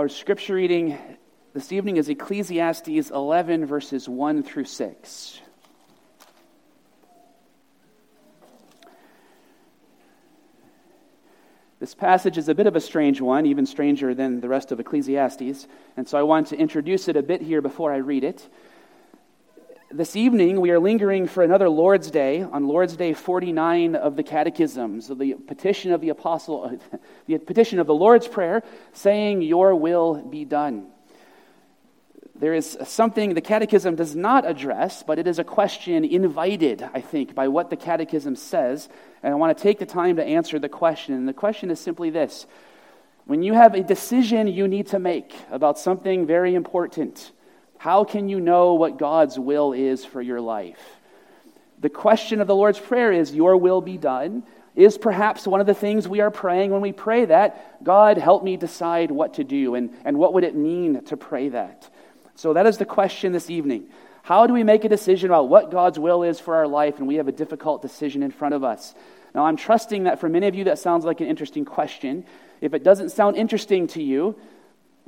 Our scripture reading this evening is Ecclesiastes 11, verses 1 through 6. This passage is a bit of a strange one, even stranger than the rest of Ecclesiastes, and so I want to introduce it a bit here before I read it. This evening, we are lingering for another Lord's Day on Lord's Day 49 of the Catechism. So, the petition of the Apostle, the petition of the Lord's Prayer, saying, Your will be done. There is something the Catechism does not address, but it is a question invited, I think, by what the Catechism says. And I want to take the time to answer the question. And the question is simply this When you have a decision you need to make about something very important, how can you know what God's will is for your life? The question of the Lord's Prayer is, Your will be done, is perhaps one of the things we are praying when we pray that. God, help me decide what to do, and, and what would it mean to pray that? So that is the question this evening. How do we make a decision about what God's will is for our life, and we have a difficult decision in front of us? Now, I'm trusting that for many of you, that sounds like an interesting question. If it doesn't sound interesting to you,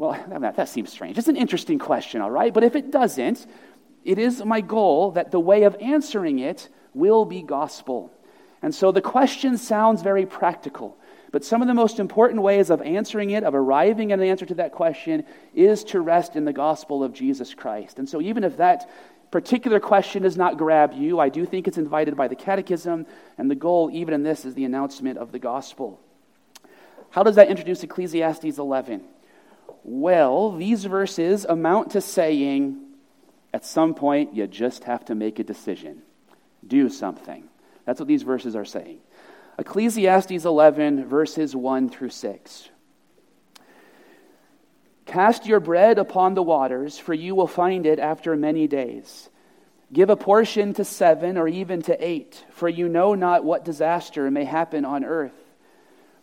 well, that, seems strange. It's an interesting question, all right? But if it doesn't, it is my goal that the way of answering it will be gospel. And so the question sounds very practical. But some of the most important ways of answering it, of arriving at an answer to that question, is to rest in the gospel of Jesus Christ. And so, even if that particular question does not grab you, I do think it's invited by the Catechism, and the goal, even in this, is the announcement of the gospel. How does that introduce Ecclesiastes 11? Well, these verses amount to saying at some point you just have to make a decision, do something. That's what these verses are saying. Ecclesiastes 11, verses 1 through 6. Cast your bread upon the waters, for you will find it after many days. Give a portion to seven or even to eight, for you know not what disaster may happen on earth.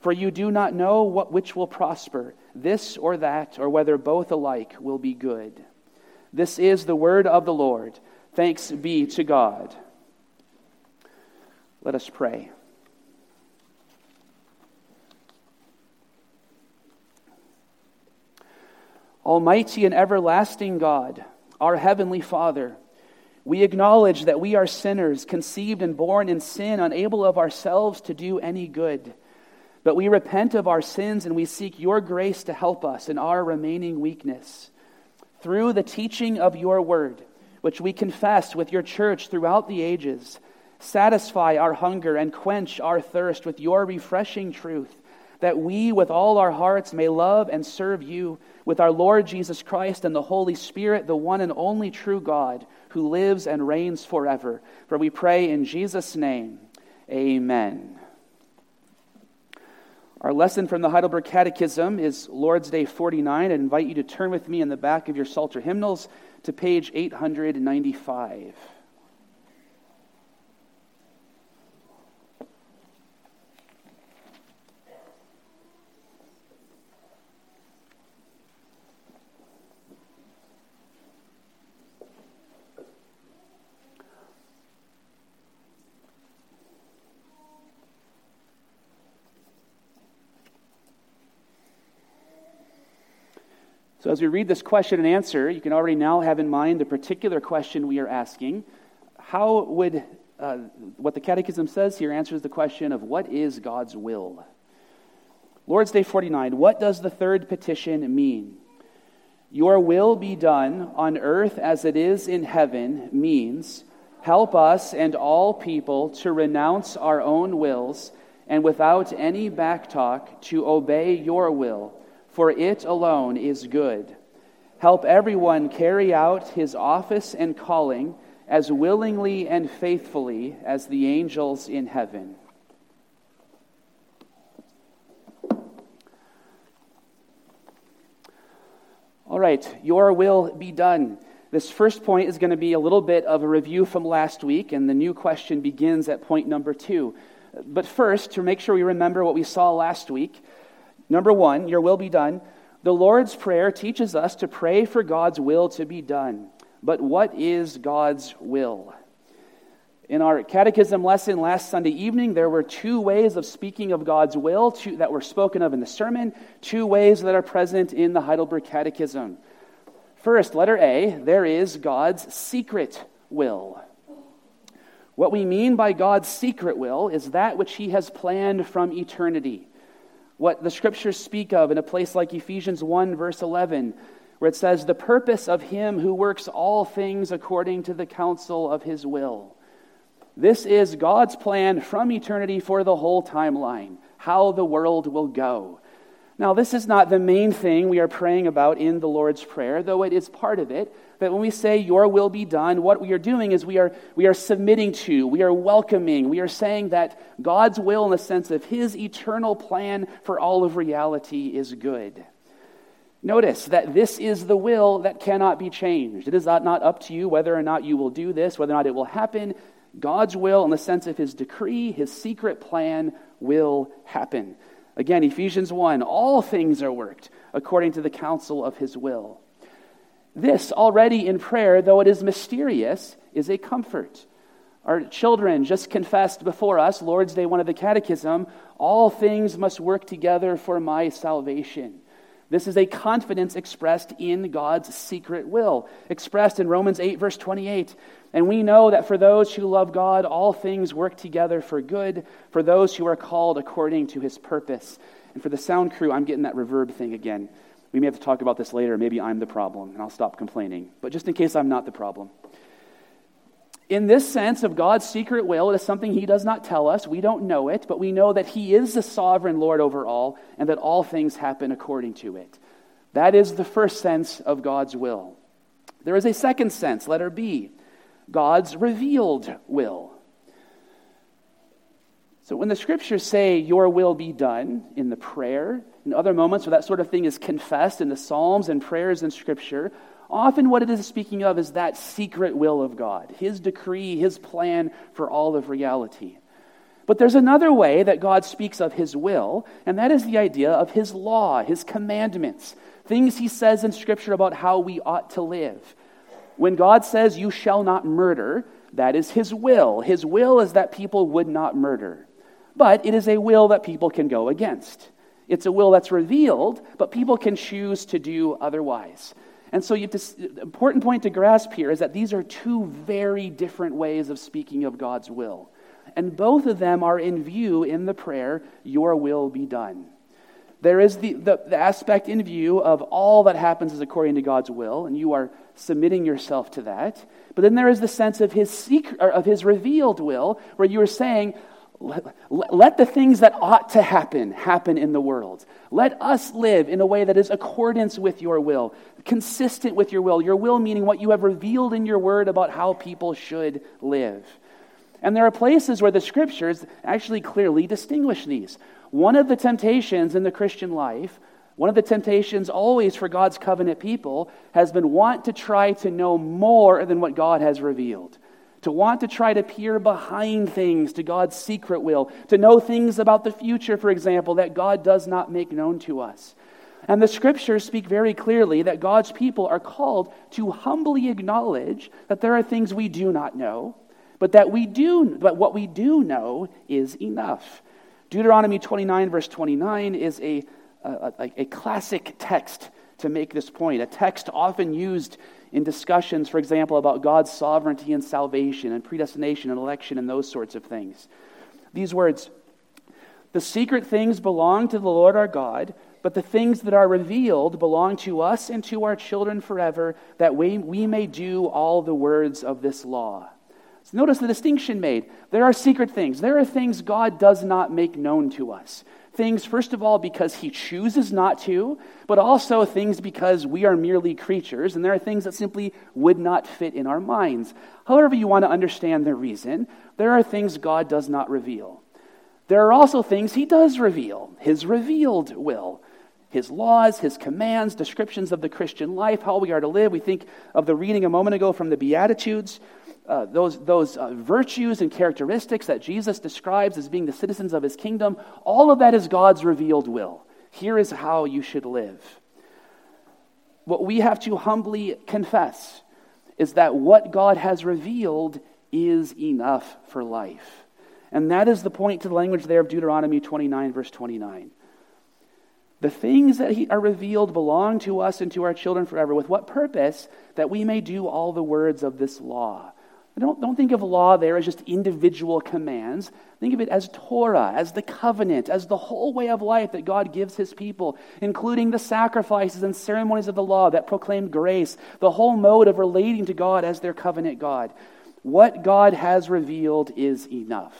for you do not know what which will prosper, this or that, or whether both alike will be good. This is the word of the Lord. Thanks be to God. Let us pray. Almighty and everlasting God, our heavenly Father, we acknowledge that we are sinners, conceived and born in sin, unable of ourselves to do any good. But we repent of our sins and we seek your grace to help us in our remaining weakness. Through the teaching of your word, which we confess with your church throughout the ages, satisfy our hunger and quench our thirst with your refreshing truth, that we with all our hearts may love and serve you with our Lord Jesus Christ and the Holy Spirit, the one and only true God, who lives and reigns forever. For we pray in Jesus' name, amen. Our lesson from the Heidelberg Catechism is Lord's Day 49. I invite you to turn with me in the back of your Psalter hymnals to page 895. So, as we read this question and answer, you can already now have in mind the particular question we are asking. How would uh, what the Catechism says here answers the question of what is God's will? Lord's Day 49, what does the third petition mean? Your will be done on earth as it is in heaven means help us and all people to renounce our own wills and without any backtalk to obey your will for it alone is good. Help everyone carry out his office and calling as willingly and faithfully as the angels in heaven. All right, your will be done. This first point is going to be a little bit of a review from last week, and the new question begins at point number two. But first, to make sure we remember what we saw last week, number one, your will be done. The Lord's Prayer teaches us to pray for God's will to be done. But what is God's will? In our catechism lesson last Sunday evening, there were two ways of speaking of God's will two, that were spoken of in the sermon, two ways that are present in the Heidelberg Catechism. First, letter A, there is God's secret will. What we mean by God's secret will is that which He has planned from eternity. What the scriptures speak of in a place like Ephesians 1, verse 11, where it says, The purpose of Him who works all things according to the counsel of His will. This is God's plan from eternity for the whole timeline, how the world will go. Now, this is not the main thing we are praying about in the Lord's Prayer, though it is part of it. But when we say, Your will be done, what we are doing is we are, we are submitting to, we are welcoming, we are saying that God's will, in the sense of His eternal plan for all of reality, is good. Notice that this is the will that cannot be changed. It is not up to you whether or not you will do this, whether or not it will happen. God's will, in the sense of His decree, His secret plan, will happen. Again, Ephesians 1 all things are worked according to the counsel of his will. This already in prayer, though it is mysterious, is a comfort. Our children just confessed before us, Lord's Day 1 of the Catechism, all things must work together for my salvation. This is a confidence expressed in God's secret will, expressed in Romans 8, verse 28. And we know that for those who love God, all things work together for good, for those who are called according to his purpose. And for the sound crew, I'm getting that reverb thing again. We may have to talk about this later. Maybe I'm the problem, and I'll stop complaining. But just in case I'm not the problem. In this sense of God's secret will, it is something He does not tell us. We don't know it, but we know that He is the sovereign Lord over all, and that all things happen according to it. That is the first sense of God's will. There is a second sense, letter B. God's revealed will. So when the scriptures say, Your will be done in the prayer, in other moments where that sort of thing is confessed in the Psalms and prayers in scripture, often what it is speaking of is that secret will of God, His decree, His plan for all of reality. But there's another way that God speaks of His will, and that is the idea of His law, His commandments, things He says in Scripture about how we ought to live. When God says, You shall not murder, that is His will. His will is that people would not murder. But it is a will that people can go against. It's a will that's revealed, but people can choose to do otherwise. And so, you, the important point to grasp here is that these are two very different ways of speaking of God's will. And both of them are in view in the prayer, Your will be done. There is the, the, the, aspect in view of all that happens is according to God's will, and you are submitting yourself to that. But then there is the sense of his secret, of his revealed will, where you are saying, let, let the things that ought to happen happen in the world. Let us live in a way that is accordance with your will, consistent with your will. Your will meaning what you have revealed in your word about how people should live. And there are places where the scriptures actually clearly distinguish these. One of the temptations in the Christian life, one of the temptations always for God's covenant people, has been want to try to know more than what God has revealed. To want to try to peer behind things to God's secret will, to know things about the future, for example, that God does not make known to us. And the scriptures speak very clearly that God's people are called to humbly acknowledge that there are things we do not know, but that we do, but what we do know is enough. Deuteronomy 29, verse 29, is a, a, a, classic text to make this point, a text often used in discussions, for example, about God's sovereignty and salvation and predestination and election and those sorts of things. These words The secret things belong to the Lord our God, but the things that are revealed belong to us and to our children forever, that we, we may do all the words of this law. So notice the distinction made. There are secret things. There are things God does not make known to us. Things, first of all, because He chooses not to, but also things because we are merely creatures, and there are things that simply would not fit in our minds. However, you want to understand the reason, there are things God does not reveal. There are also things He does reveal, His revealed will. his laws, his commands, descriptions of the Christian life, how we are to live. We think of the reading a moment ago from the Beatitudes, uh, those, those uh, virtues and characteristics that Jesus describes as being the citizens of his kingdom. All of that is God's revealed will. Here is how you should live. What we have to humbly confess is that what God has revealed is enough for life. And that is the point to the language there of Deuteronomy 29, verse 29. The things that are revealed belong to us and to our children forever. With what purpose? That we may do all the words of this law. Don't, don't think of law there as just individual commands. Think of it as Torah, as the covenant, as the whole way of life that God gives his people, including the sacrifices and ceremonies of the law that proclaim grace, the whole mode of relating to God as their covenant God. What God has revealed is enough.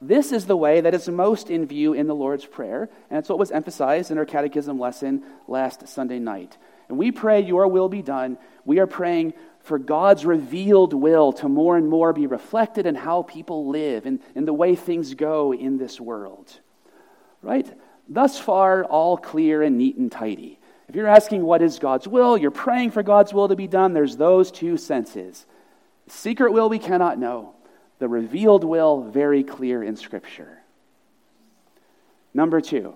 This is the way that is most in view in the Lord's Prayer, and it's what was emphasized in our catechism lesson last Sunday night. And we pray, Your will be done. We are praying for God's revealed will to more and more be reflected in how people live and in the way things go in this world. Right? Thus far, all clear and neat and tidy. If you're asking what is God's will, you're praying for God's will to be done, there's those two senses. Secret will we cannot know the revealed will very clear in Scripture. Number two,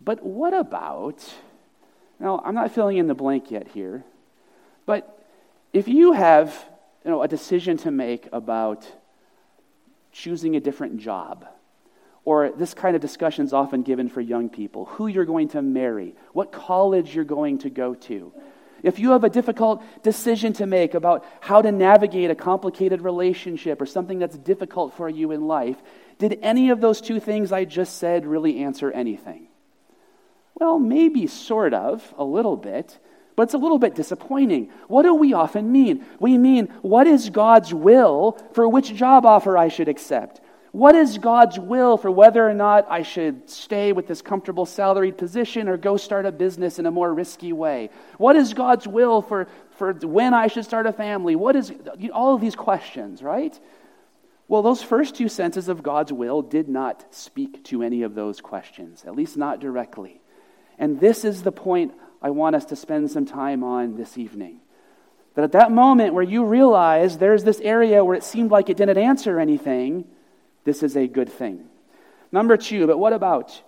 but what about, now I'm not filling in the blank yet here, but if you have you know, a decision to make about choosing a different job, or this kind of discussion is often given for young people who you're going to marry, what college you're going to go to, if you have a difficult decision to make about how to navigate a complicated relationship or something that's difficult for you in life, did any of those two things I just said really answer anything? Well, maybe sort of, a little bit, but it's a little bit disappointing. What do we often mean? We mean, what is God's will for which job offer I should accept? What is God's will for whether or not I should stay with this comfortable salaried position or go start a business in a more risky way? What is God's will for, for when I should start a family? What is all of these questions, right? Well, those first two senses of God's will did not speak to any of those questions, at least not directly. And this is the point I want us to spend some time on this evening. That at that moment where you realize there's this area where it seemed like it didn't answer anything, this is a good thing. Number two, but what about?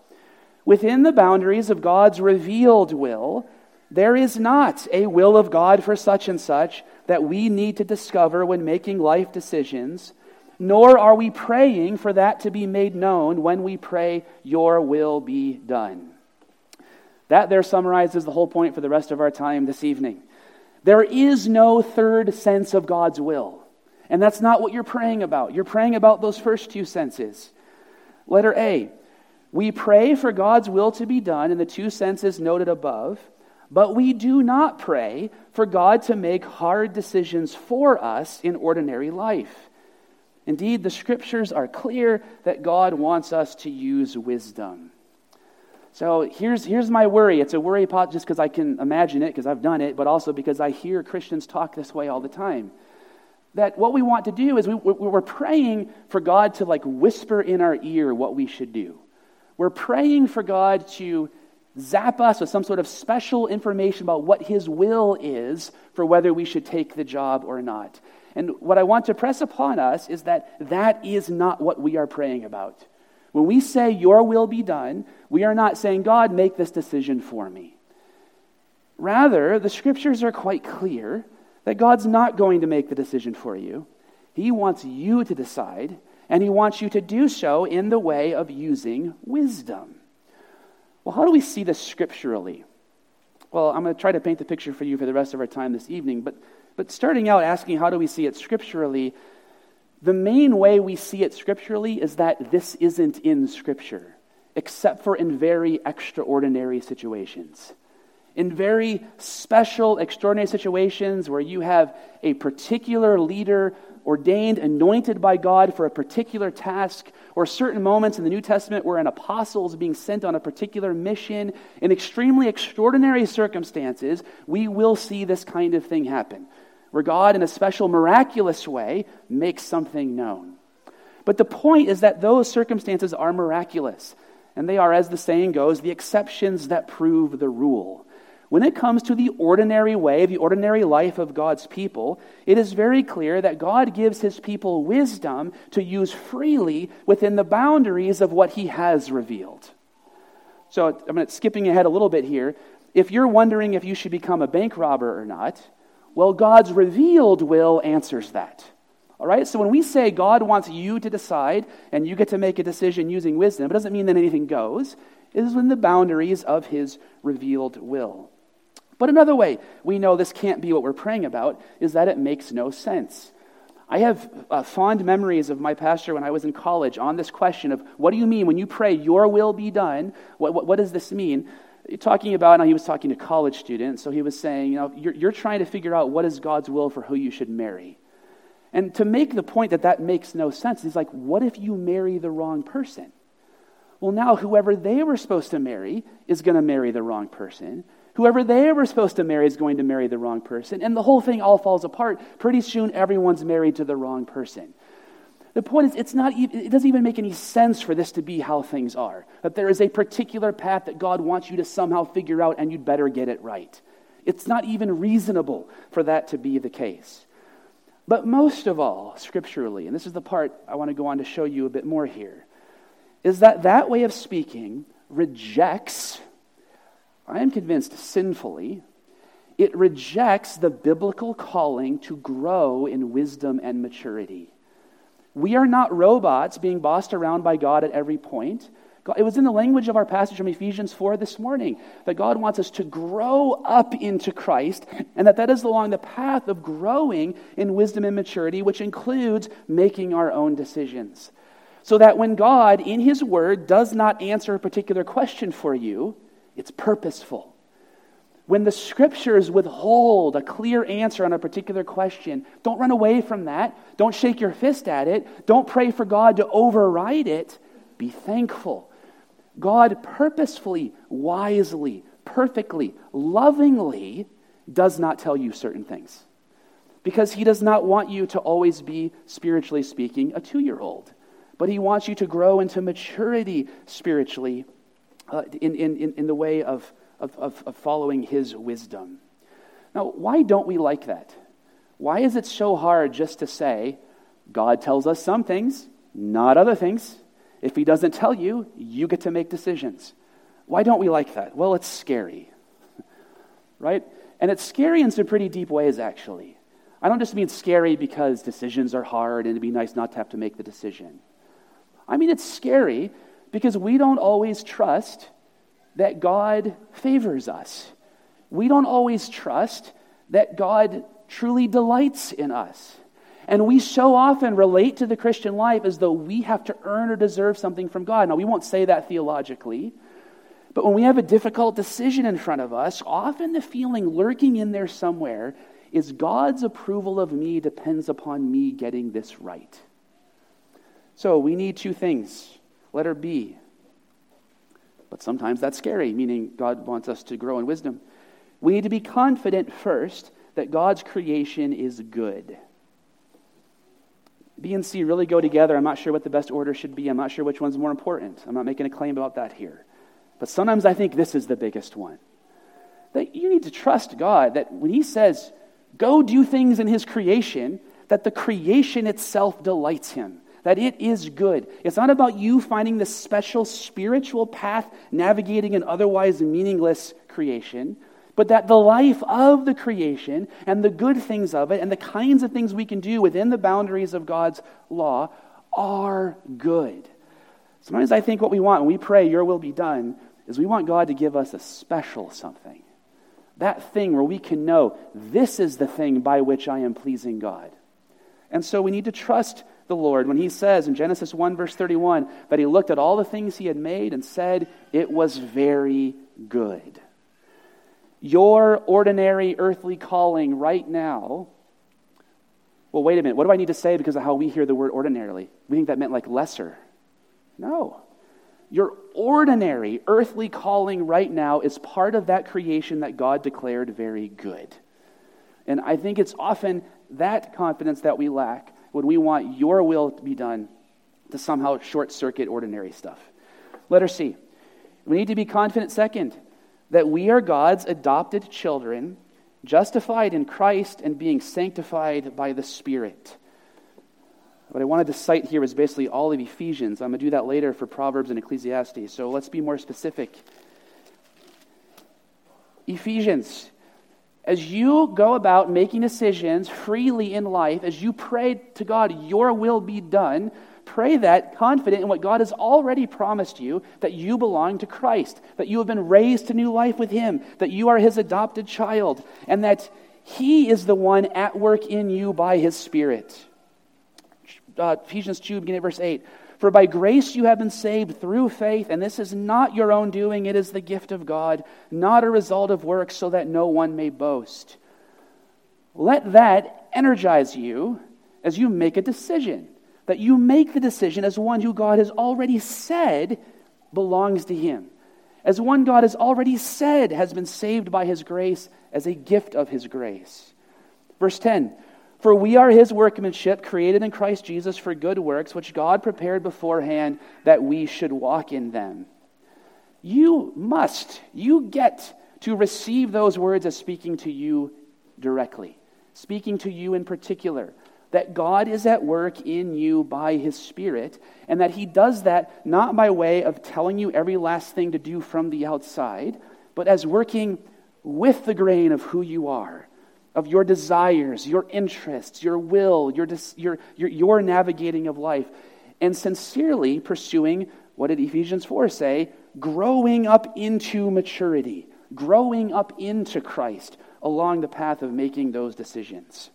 Within the boundaries of God's revealed will, there is not a will of God for such and such that we need to discover when making life decisions, nor are we praying for that to be made known when we pray, Your will be done. That there summarizes the whole point for the rest of our time this evening. There is no third sense of God's will. And that's not what you're praying about. You're praying about those first two senses. Letter A, we pray for God's will to be done in the two senses noted above, but we do not pray for God to make hard decisions for us in ordinary life. Indeed, the scriptures are clear that God wants us to use wisdom. So here's, here's my worry. It's a worry pot just because I can imagine it, because I've done it, but also because I hear Christians talk this way all the time that what we want to do is we, we're praying for God to like whisper in our ear what we should do. We're praying for God to zap us with some sort of special information about what His will is for whether we should take the job or not. And what I want to press upon us is that that is not what we are praying about. When we say, Your will be done, we are not saying, God, make this decision for me. Rather, the scriptures are quite clear that God's not going to make the decision for you. He wants you to decide, and He wants you to do so in the way of using wisdom. Well, how do we see this scripturally? Well, I'm going to try to paint the picture for you for the rest of our time this evening, but, but starting out asking how do we see it scripturally, the main way we see it scripturally is that this isn't in Scripture, except for in very extraordinary situations. In very special, extraordinary situations where you have a particular leader ordained, anointed by God for a particular task, or certain moments in the New Testament where an apostle is being sent on a particular mission, in extremely extraordinary circumstances, we will see this kind of thing happen, where God, in a special, miraculous way, makes something known. But the point is that those circumstances are miraculous. And they are, as the saying goes, the exceptions that prove the rule. When it comes to the ordinary way, the ordinary life of God's people, it is very clear that God gives his people wisdom to use freely within the boundaries of what he has revealed. So I'm skipping ahead a little bit here. If you're wondering if you should become a bank robber or not, well, God's revealed will answers that. All right? So when we say God wants you to decide and you get to make a decision using wisdom, it doesn't mean that anything goes. It is within the boundaries of his revealed will. But another way we know this can't be what we're praying about is that it makes no sense. I have uh, fond memories of my pastor when I was in college on this question of what do you mean when you pray, your will be done? What, what, what does this mean? Talking about, now he was talking to college students, so he was saying, you know, you're, you're trying to figure out what is God's will for who you should marry. And to make the point that that makes no sense, he's like, what if you marry the wrong person? Well, now whoever they were supposed to marry is going to marry the wrong person. Whoever they were supposed to marry is going to marry the wrong person. And the whole thing all falls apart. Pretty soon, everyone's married to the wrong person. The point is, it's not it doesn't even make any sense for this to be how things are. That there is a particular path that God wants you to somehow figure out, and you'd better get it right. It's not even reasonable for that to be the case. But most of all, scripturally, and this is the part I want to go on to show you a bit more here, is that that way of speaking rejects I am convinced sinfully, it rejects the biblical calling to grow in wisdom and maturity. We are not robots being bossed around by God at every point. it was in the language of our passage from Ephesians 4 this morning that God wants us to grow up into Christ, and that that is along the path of growing in wisdom and maturity, which includes making our own decisions. So that when God, in His Word, does not answer a particular question for you, it's purposeful. When the scriptures withhold a clear answer on a particular question, don't run away from that. Don't shake your fist at it. Don't pray for God to override it. Be thankful. God purposefully, wisely, perfectly, lovingly does not tell you certain things. Because he does not want you to always be, spiritually speaking, a two year old. But he wants you to grow into maturity spiritually uh, in, in, in the way of, of, of following his wisdom. Now, why don't we like that? Why is it so hard just to say, God tells us some things, not other things? If he doesn't tell you, you get to make decisions. Why don't we like that? Well, it's scary, right? And it's scary in some pretty deep ways, actually. I don't just mean scary because decisions are hard and it'd be nice not to have to make the decision. I mean, it's scary because we don't always trust that God favors us. We don't always trust that God truly delights in us. And we so often relate to the Christian life as though we have to earn or deserve something from God. Now, we won't say that theologically, but when we have a difficult decision in front of us, often the feeling lurking in there somewhere is God's approval of me depends upon me getting this right. So we need two things Letter B. But sometimes that's scary, meaning God wants us to grow in wisdom. We need to be confident first that God's creation is good. B and C really go together. I'm not sure what the best order should be. I'm not sure which one's more important. I'm not making a claim about that here. But sometimes I think this is the biggest one. That you need to trust God that when He says, go do things in His creation, that the creation itself delights Him that it is good. It's not about you finding this special spiritual path navigating an otherwise meaningless creation, but that the life of the creation and the good things of it and the kinds of things we can do within the boundaries of God's law are good. Sometimes I think what we want when we pray, Your will be done, is we want God to give us a special something. That thing where we can know this is the thing by which I am pleasing God. And so we need to trust the Lord when he says in Genesis 1, verse 31, that he looked at all the things he had made and said, It was very good. Your ordinary earthly calling right now. Well, wait a minute. What do I need to say because of how we hear the word ordinarily? We think that meant like lesser. No. Your ordinary earthly calling right now is part of that creation that God declared very good. And I think it's often that confidence that we lack when we want your will to be done to somehow short circuit ordinary stuff. Letter C. We need to be confident, second, that we are God's adopted children, justified in Christ and being sanctified by the Spirit. What I wanted to cite here was basically all of Ephesians. I'm going to do that later for Proverbs and Ecclesiastes. So let's be more specific. Ephesians, as you go about making decisions freely in life, as you pray to God, your will be done, pray that confident in what God has already promised you that you belong to Christ, that you have been raised to new life with Him, that you are His adopted child, and that He is the one at work in you by His Spirit. Uh, Ephesians 2, beginning at verse 8. For by grace you have been saved through faith, and this is not your own doing, it is the gift of God, not a result of works, so that no one may boast. Let that energize you as you make a decision that you make the decision as one who God has already said belongs to Him, as one God has already said has been saved by His grace as a gift of His grace. Verse 10 For we are His workmanship, created in Christ Jesus for good works, which God prepared beforehand that we should walk in them. You must, you get to receive those words as speaking to you directly, speaking to you in particular that God is at work in you by his Spirit, and that he does that not by way of telling you every last thing to do from the outside, but as working with the grain of who you are, of your desires, your interests, your will, your, your, your, your navigating of life, and sincerely pursuing what did Ephesians 4 say? Growing up into maturity, growing up into Christ along the path of making those decisions.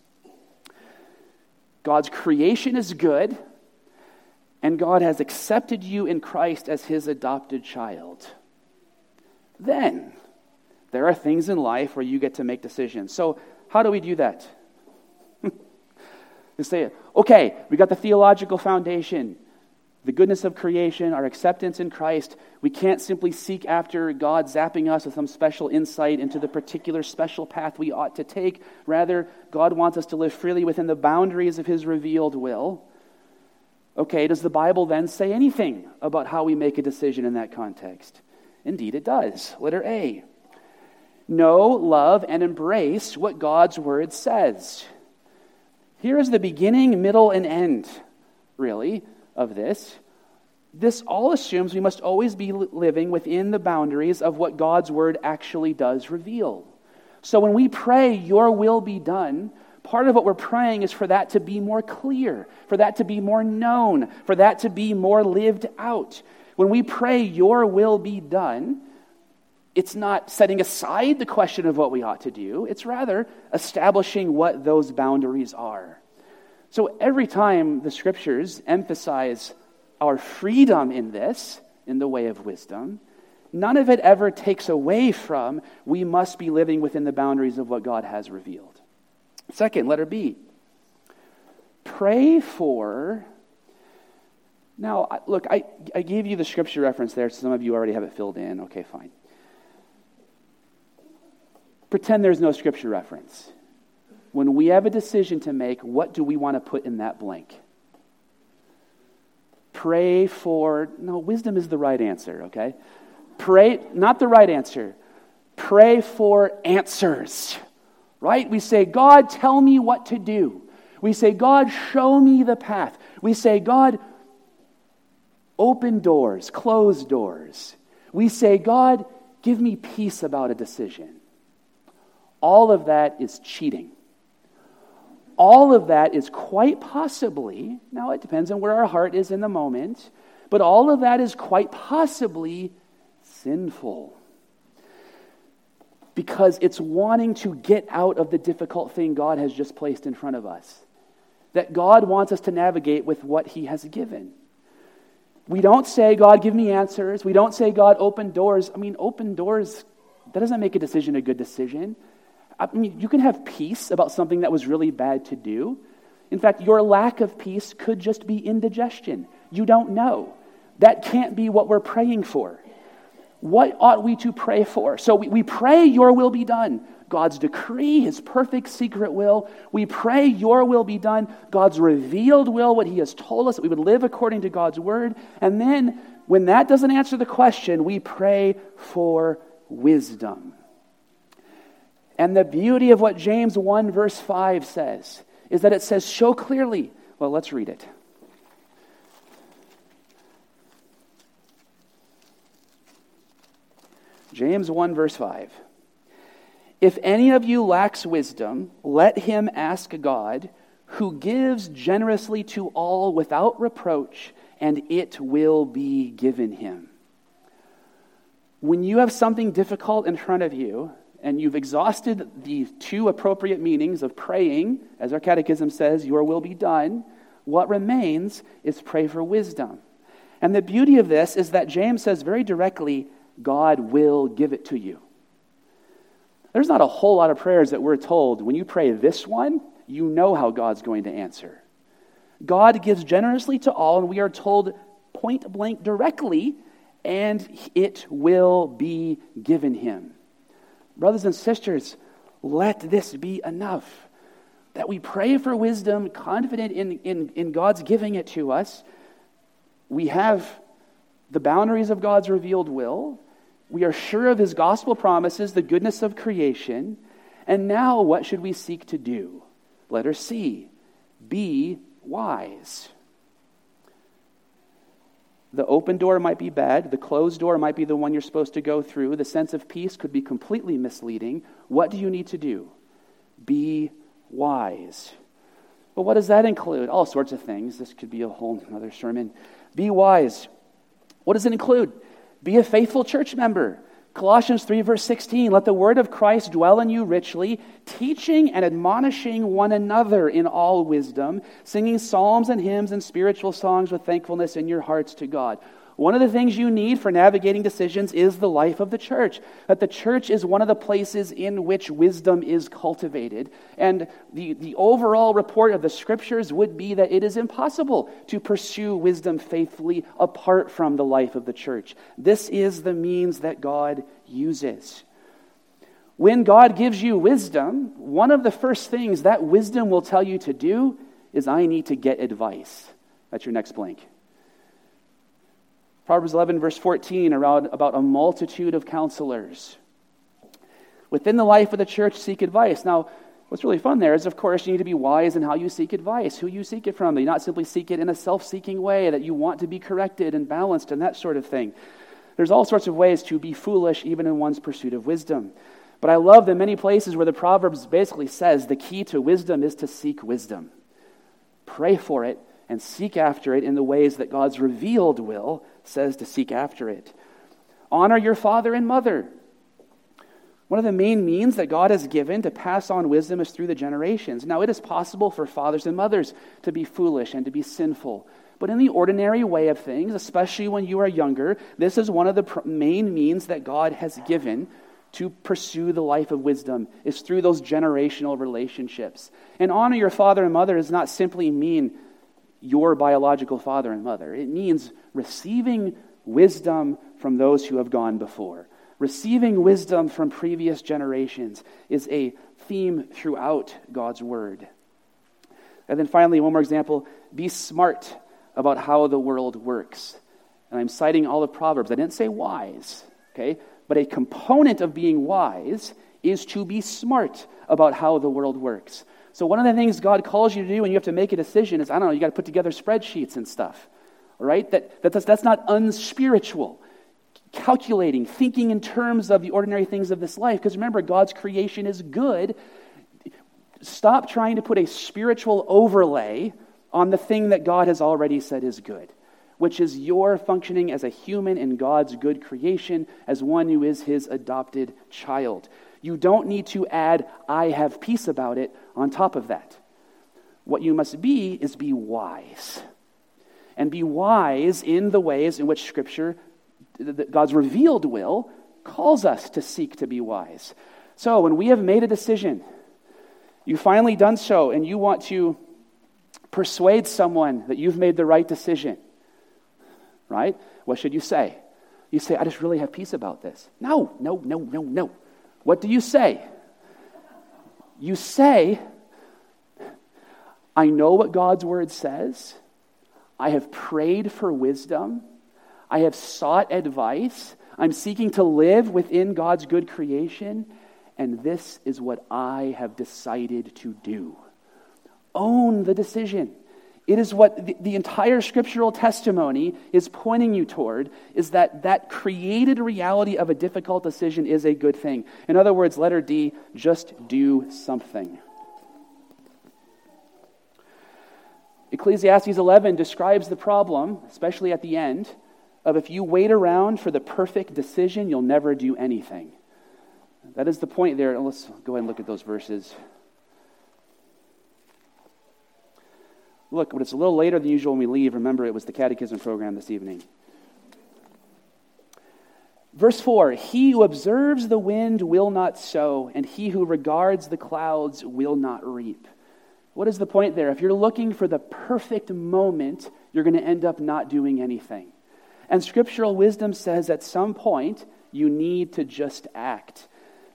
God's creation is good, and God has accepted you in Christ as his adopted child. Then, there are things in life where you get to make decisions. So, how do we do that? you say, okay, we got the theological foundation the goodness of creation, our acceptance in Christ, we can't simply seek after God zapping us with some special insight into the particular special path we ought to take. Rather, God wants us to live freely within the boundaries of His revealed will. Okay, does the Bible then say anything about how we make a decision in that context? Indeed, it does. Letter A Know, love, and embrace what God's Word says. Here is the beginning, middle, and end, really of this. This all assumes we must always be living within the boundaries of what God's word actually does reveal. So when we pray, Your will be done, part of what we're praying is for that to be more clear, for that to be more known, for that to be more lived out. When we pray, Your will be done, it's not setting aside the question of what we ought to do, it's rather establishing what those boundaries are. So every time the scriptures emphasize our freedom in this, in the way of wisdom, none of it ever takes away from we must be living within the boundaries of what God has revealed. Second, letter B. Pray for. Now, look, I, I gave you the scripture reference there. Some of you already have it filled in. Okay, fine. Pretend there's no scripture reference when we have a decision to make, what do we want to put in that blank? Pray for, no, wisdom is the right answer, okay? Pray, not the right answer. Pray for answers, right? We say, God, tell me what to do. We say, God, show me the path. We say, God, open doors, close doors. We say, God, give me peace about a decision. All of that is cheating all of that is quite possibly, now it depends on where our heart is in the moment, but all of that is quite possibly sinful. Because it's wanting to get out of the difficult thing God has just placed in front of us. That God wants us to navigate with what He has given. We don't say, God, give me answers. We don't say, God, open doors. I mean, open doors, that doesn't make a decision a good decision. I mean, you can have peace about something that was really bad to do. In fact, your lack of peace could just be indigestion. You don't know. That can't be what we're praying for. What ought we to pray for? So we, we pray, Your will be done. God's decree, His perfect secret will. We pray, Your will be done. God's revealed will, what He has told us, that we would live according to God's word. And then, when that doesn't answer the question, we pray for wisdom. And the beauty of what James 1, verse 5 says is that it says, Show clearly. Well, let's read it. James 1, verse 5. If any of you lacks wisdom, let him ask God, who gives generously to all without reproach, and it will be given him. When you have something difficult in front of you, and you've exhausted the two appropriate meanings of praying, as our catechism says, your will be done, what remains is pray for wisdom. And the beauty of this is that James says very directly, God will give it to you. There's not a whole lot of prayers that we're told when you pray this one, you know how God's going to answer. God gives generously to all, and we are told point blank directly, and it will be given him. Brothers and sisters, let this be enough. That we pray for wisdom, confident in, in, in God's giving it to us. We have the boundaries of God's revealed will. We are sure of his gospel promises, the goodness of creation. And now, what should we seek to do? Letter C be wise. The open door might be bad. The closed door might be the one you're supposed to go through. The sense of peace could be completely misleading. What do you need to do? Be wise. Well, what does that include? All sorts of things. This could be a whole other sermon. Be wise. What does it include? Be a faithful church member. Colossians 3, verse 16 Let the word of Christ dwell in you richly, teaching and admonishing one another in all wisdom, singing psalms and hymns and spiritual songs with thankfulness in your hearts to God. One of the things you need for navigating decisions is the life of the church. That the church is one of the places in which wisdom is cultivated. And the, the overall report of the scriptures would be that it is impossible to pursue wisdom faithfully apart from the life of the church. This is the means that God uses. When God gives you wisdom, one of the first things that wisdom will tell you to do is, I need to get advice. That's your next blank. Proverbs 11, verse 14, around, about a multitude of counselors. Within the life of the church, seek advice. Now, what's really fun there is, of course, you need to be wise in how you seek advice, who you seek it from. You not simply seek it in a self seeking way, that you want to be corrected and balanced and that sort of thing. There's all sorts of ways to be foolish, even in one's pursuit of wisdom. But I love the many places where the Proverbs basically says the key to wisdom is to seek wisdom. Pray for it and seek after it in the ways that God's revealed will says to seek after it. Honor your father and mother. One of the main means that God has given to pass on wisdom is through the generations. Now, it is possible for fathers and mothers to be foolish and to be sinful. But in the ordinary way of things, especially when you are younger, this is one of the pr- main means that God has given to pursue the life of wisdom is through those generational relationships. And honor your father and mother does not simply mean your biological father and mother. It means receiving wisdom from those who have gone before. Receiving wisdom from previous generations is a theme throughout God's word. And then finally, one more example be smart about how the world works. And I'm citing all the Proverbs. I didn't say wise, okay? But a component of being wise is to be smart about how the world works. So, one of the things God calls you to do when you have to make a decision is I don't know, you got to put together spreadsheets and stuff. right? That, that, that's, that's not unspiritual. Calculating, thinking in terms of the ordinary things of this life. Because remember, God's creation is good. Stop trying to put a spiritual overlay on the thing that God has already said is good, which is your functioning as a human in God's good creation, as one who is his adopted child. You don't need to add, I have peace about it, on top of that. What you must be is be wise. And be wise in the ways in which Scripture, God's revealed will, calls us to seek to be wise. So when we have made a decision, you've finally done so, and you want to persuade someone that you've made the right decision, right? What should you say? You say, I just really have peace about this. No, no, no, no, no. What do you say? You say, I know what God's word says. I have prayed for wisdom. I have sought advice. I'm seeking to live within God's good creation. And this is what I have decided to do. Own the decision. It is what the, the, entire scriptural testimony is pointing you toward is that that created reality of a difficult decision is a good thing. In other words, letter D, just do something. Ecclesiastes 11 describes the problem, especially at the end, of if you wait around for the perfect decision, you'll never do anything. That is the point there. Let's go ahead and look at those verses. Look, but it's a little later than usual when we leave. Remember, it was the catechism program this evening. Verse 4 He who observes the wind will not sow, and he who regards the clouds will not reap. What is the point there? If you're looking for the perfect moment, you're going to end up not doing anything. And scriptural wisdom says at some point, you need to just act.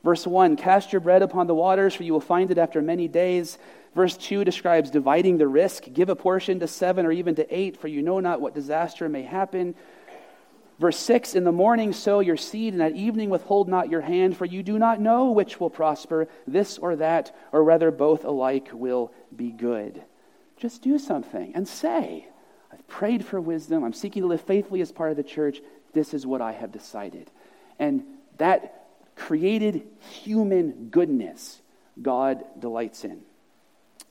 Verse 1 Cast your bread upon the waters, for you will find it after many days. Verse 2 describes dividing the risk. Give a portion to seven or even to eight, for you know not what disaster may happen. Verse 6 In the morning sow your seed, and at evening withhold not your hand, for you do not know which will prosper, this or that, or whether both alike will be good. Just do something and say, I've prayed for wisdom. I'm seeking to live faithfully as part of the church. This is what I have decided. And that created human goodness God delights in.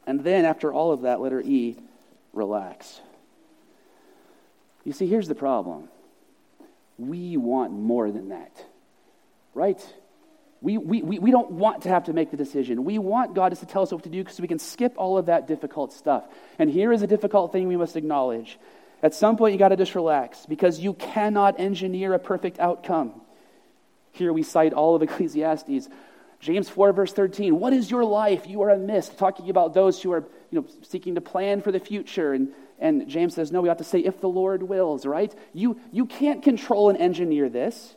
And then, after all of that, letter E, relax. You see, here's the problem we want more than that, right? We, we, we we don't want to have to make the decision. We want God just to tell us what to do because we can skip all of that difficult stuff. And here is a difficult thing we must acknowledge. At some point, you got to just relax because you cannot engineer a perfect outcome. Here we cite all of Ecclesiastes. James 4, verse 13. What is your life? You are a mist. Talking about those who are you know, seeking to plan for the future. And, and James says, no, we have to say, if the Lord wills, right? You, you can't control and engineer this.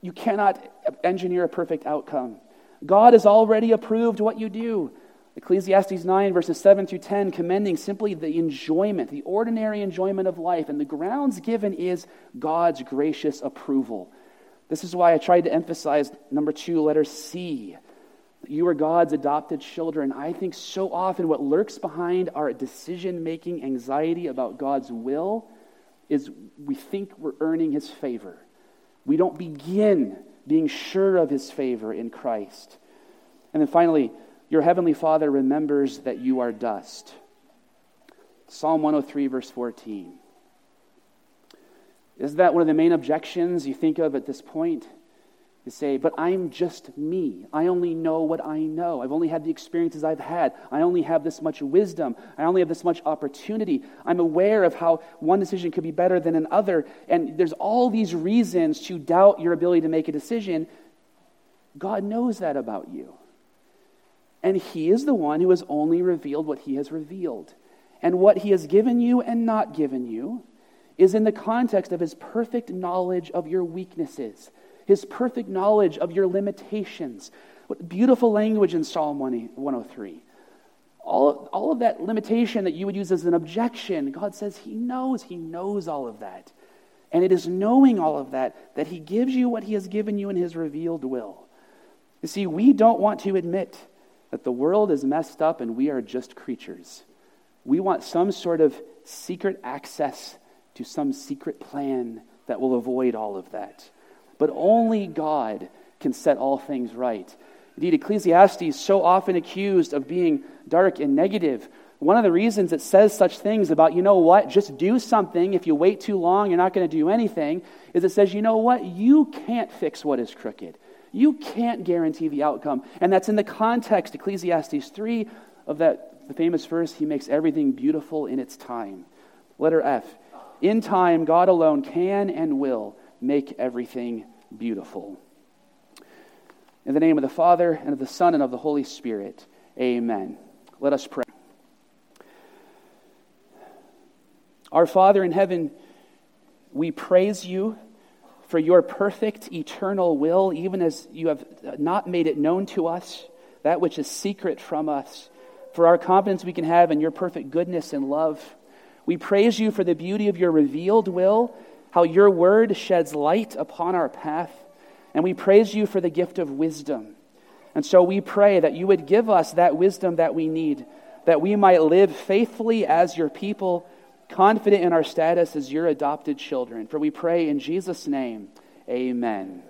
You cannot engineer a perfect outcome. God has already approved what you do. Ecclesiastes 9, verses 7 through 10, commending simply the enjoyment, the ordinary enjoyment of life. And the grounds given is God's gracious approval. This is why I tried to emphasize number two, letter C. You are God's adopted children. I think so often what lurks behind our decision making anxiety about God's will is we think we're earning his favor. We don't begin being sure of his favor in Christ. And then finally, your heavenly Father remembers that you are dust. Psalm 103, verse 14. Is that one of the main objections you think of at this point? To say, but I'm just me. I only know what I know. I've only had the experiences I've had. I only have this much wisdom. I only have this much opportunity. I'm aware of how one decision could be better than another. And there's all these reasons to doubt your ability to make a decision. God knows that about you. And He is the one who has only revealed what He has revealed. And what He has given you and not given you is in the context of his perfect knowledge of your weaknesses, his perfect knowledge of your limitations. What beautiful language in Psalm 103. All, all of that limitation that you would use as an objection, God says He knows. He knows all of that. And it is knowing all of that that He gives you what He has given you in His revealed will. You see, we don't want to admit that the world is messed up and we are just creatures. We want some sort of secret access to some secret plan that will avoid all of that. But only God can set all things right. Indeed, Ecclesiastes so often accused of being dark and negative. One of the reasons it says such things about, you know what, just do something. If you wait too long, you're not going to do anything, is it says, you know what, you can't fix what is crooked. You can't guarantee the outcome. And that's in the context, Ecclesiastes 3, of that the famous verse, He makes everything beautiful in its time. Letter F. In time, God alone can and will make everything beautiful. In the name of the Father, and of the Son, and of the Holy Spirit, amen. Let us pray. Our Father in heaven, we praise you for your perfect eternal will, even as you have not made it known to us. that which is secret from us, for our confidence we can have in your perfect goodness and love. We praise you for the beauty of your revealed will, how your word sheds light upon our path. And we praise you for the gift of wisdom. And so we pray that you would give us that wisdom that we need, that we might live faithfully as your people, confident in our status as your adopted children. For we pray in Jesus' name, amen.